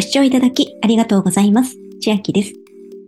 ご視聴いただきありがとうございます。千秋です。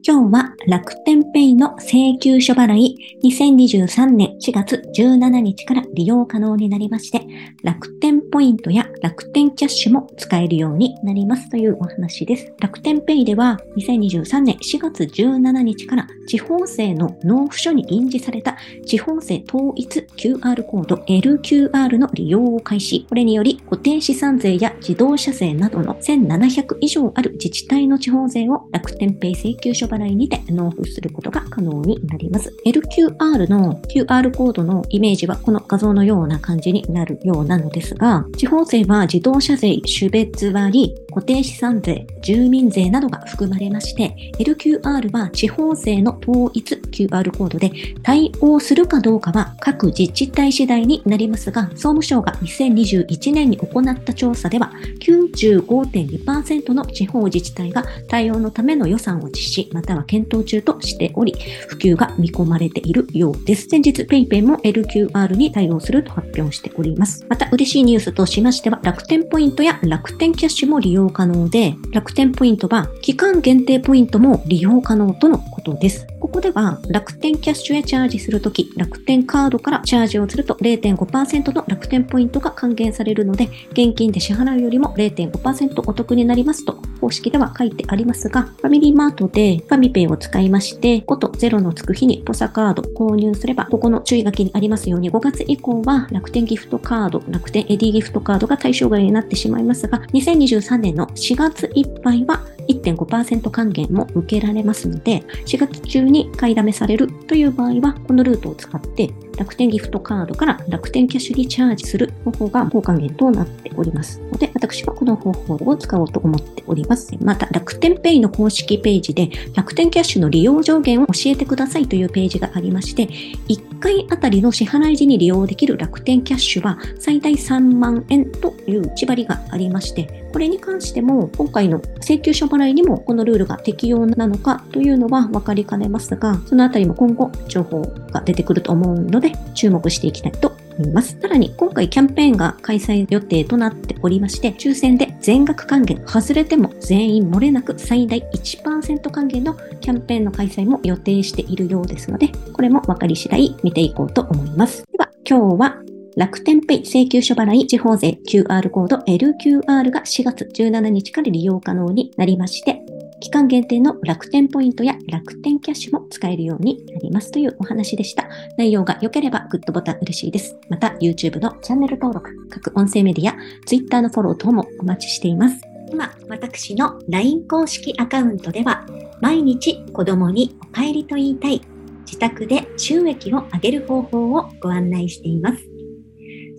今日は楽天ペイの請求書払い2023年4月17日から利用可能になりまして、楽天ポイントや楽天キャッシュも使えるようになりますというお話です。楽天ペイでは2023年4月17日から地方政の納付書に印字された地方政統一 QR コード LQR の利用を開始。これにより固定資産税や自動車税などの1700以上ある自治体の地方税を楽天ペイ請求書払いにて納付することが可能になります。LQR の QR コードのイメージはこの画像のような感じになるようなのですが、地方税はは自動車税、種別割、固定資産税、住民税などが含まれまして、LQR は地方税の統一 QR コードで対応するかどうかは各自治体次第になりますが、総務省が2021年に行った調査では、95.2%の地方自治体が対応のための予算を実施、または検討中としており、普及が見込まれているようです。先日 PayPay も LQR に対応すると発表しております。また嬉しいニュースとしましては、楽天ポイントや楽天キャッシュも利用可能で、楽天ポイントは期間限定ポイントも利用可能とのことです。ここでは楽天キャッシュへチャージするとき、楽天カードからチャージをすると0.5%の楽天ポイントが還元されるので、現金で支払うよりも0.5%お得になりますと公式では書いてありますが、ファミリーマートでファミペイを使いまして、5と0のつく日にポサカード購入すれば、ここの注意書きにありますように、5月以降は楽天ギフトカード、楽天エディギフトカードが対象外になってしまいますが、2023年の4月いっぱいは1.5%還元も受けられますので、4月中に買いだめされるという場合は、このルートを使って楽天ギフトカードから楽天キャッシュにチャージする方法が高還元となっておりますので、私はこの方法を使おうと思っております。また、楽天ペイの公式ページで楽天キャッシュの利用上限を教えてくださいというページがありまして、1回あたりの支払い時に利用できる楽天キャッシュは最大3万円という縛りがありまして、これに関しても今回の請求書払いにもこのルールが適用なのかというのは分かりかねますが、そのあたりも今後情報が出てくると思うので注目していきたいと思います。さらに今回キャンペーンが開催予定となっておりまして、抽選で全額還元、外れても全員漏れなく最大1%還元のキャンペーンの開催も予定しているようですので、これも分かり次第見ていこうと思います。では今日は楽天ペイ請求書払い地方税 QR コード LQR が4月17日から利用可能になりまして、期間限定の楽天ポイントや楽天キャッシュも使えるようになりますというお話でした。内容が良ければグッドボタン嬉しいです。また YouTube のチャンネル登録、各音声メディア、Twitter のフォロー等もお待ちしています。今、私の LINE 公式アカウントでは、毎日子供にお帰りと言いたい、自宅で収益を上げる方法をご案内しています。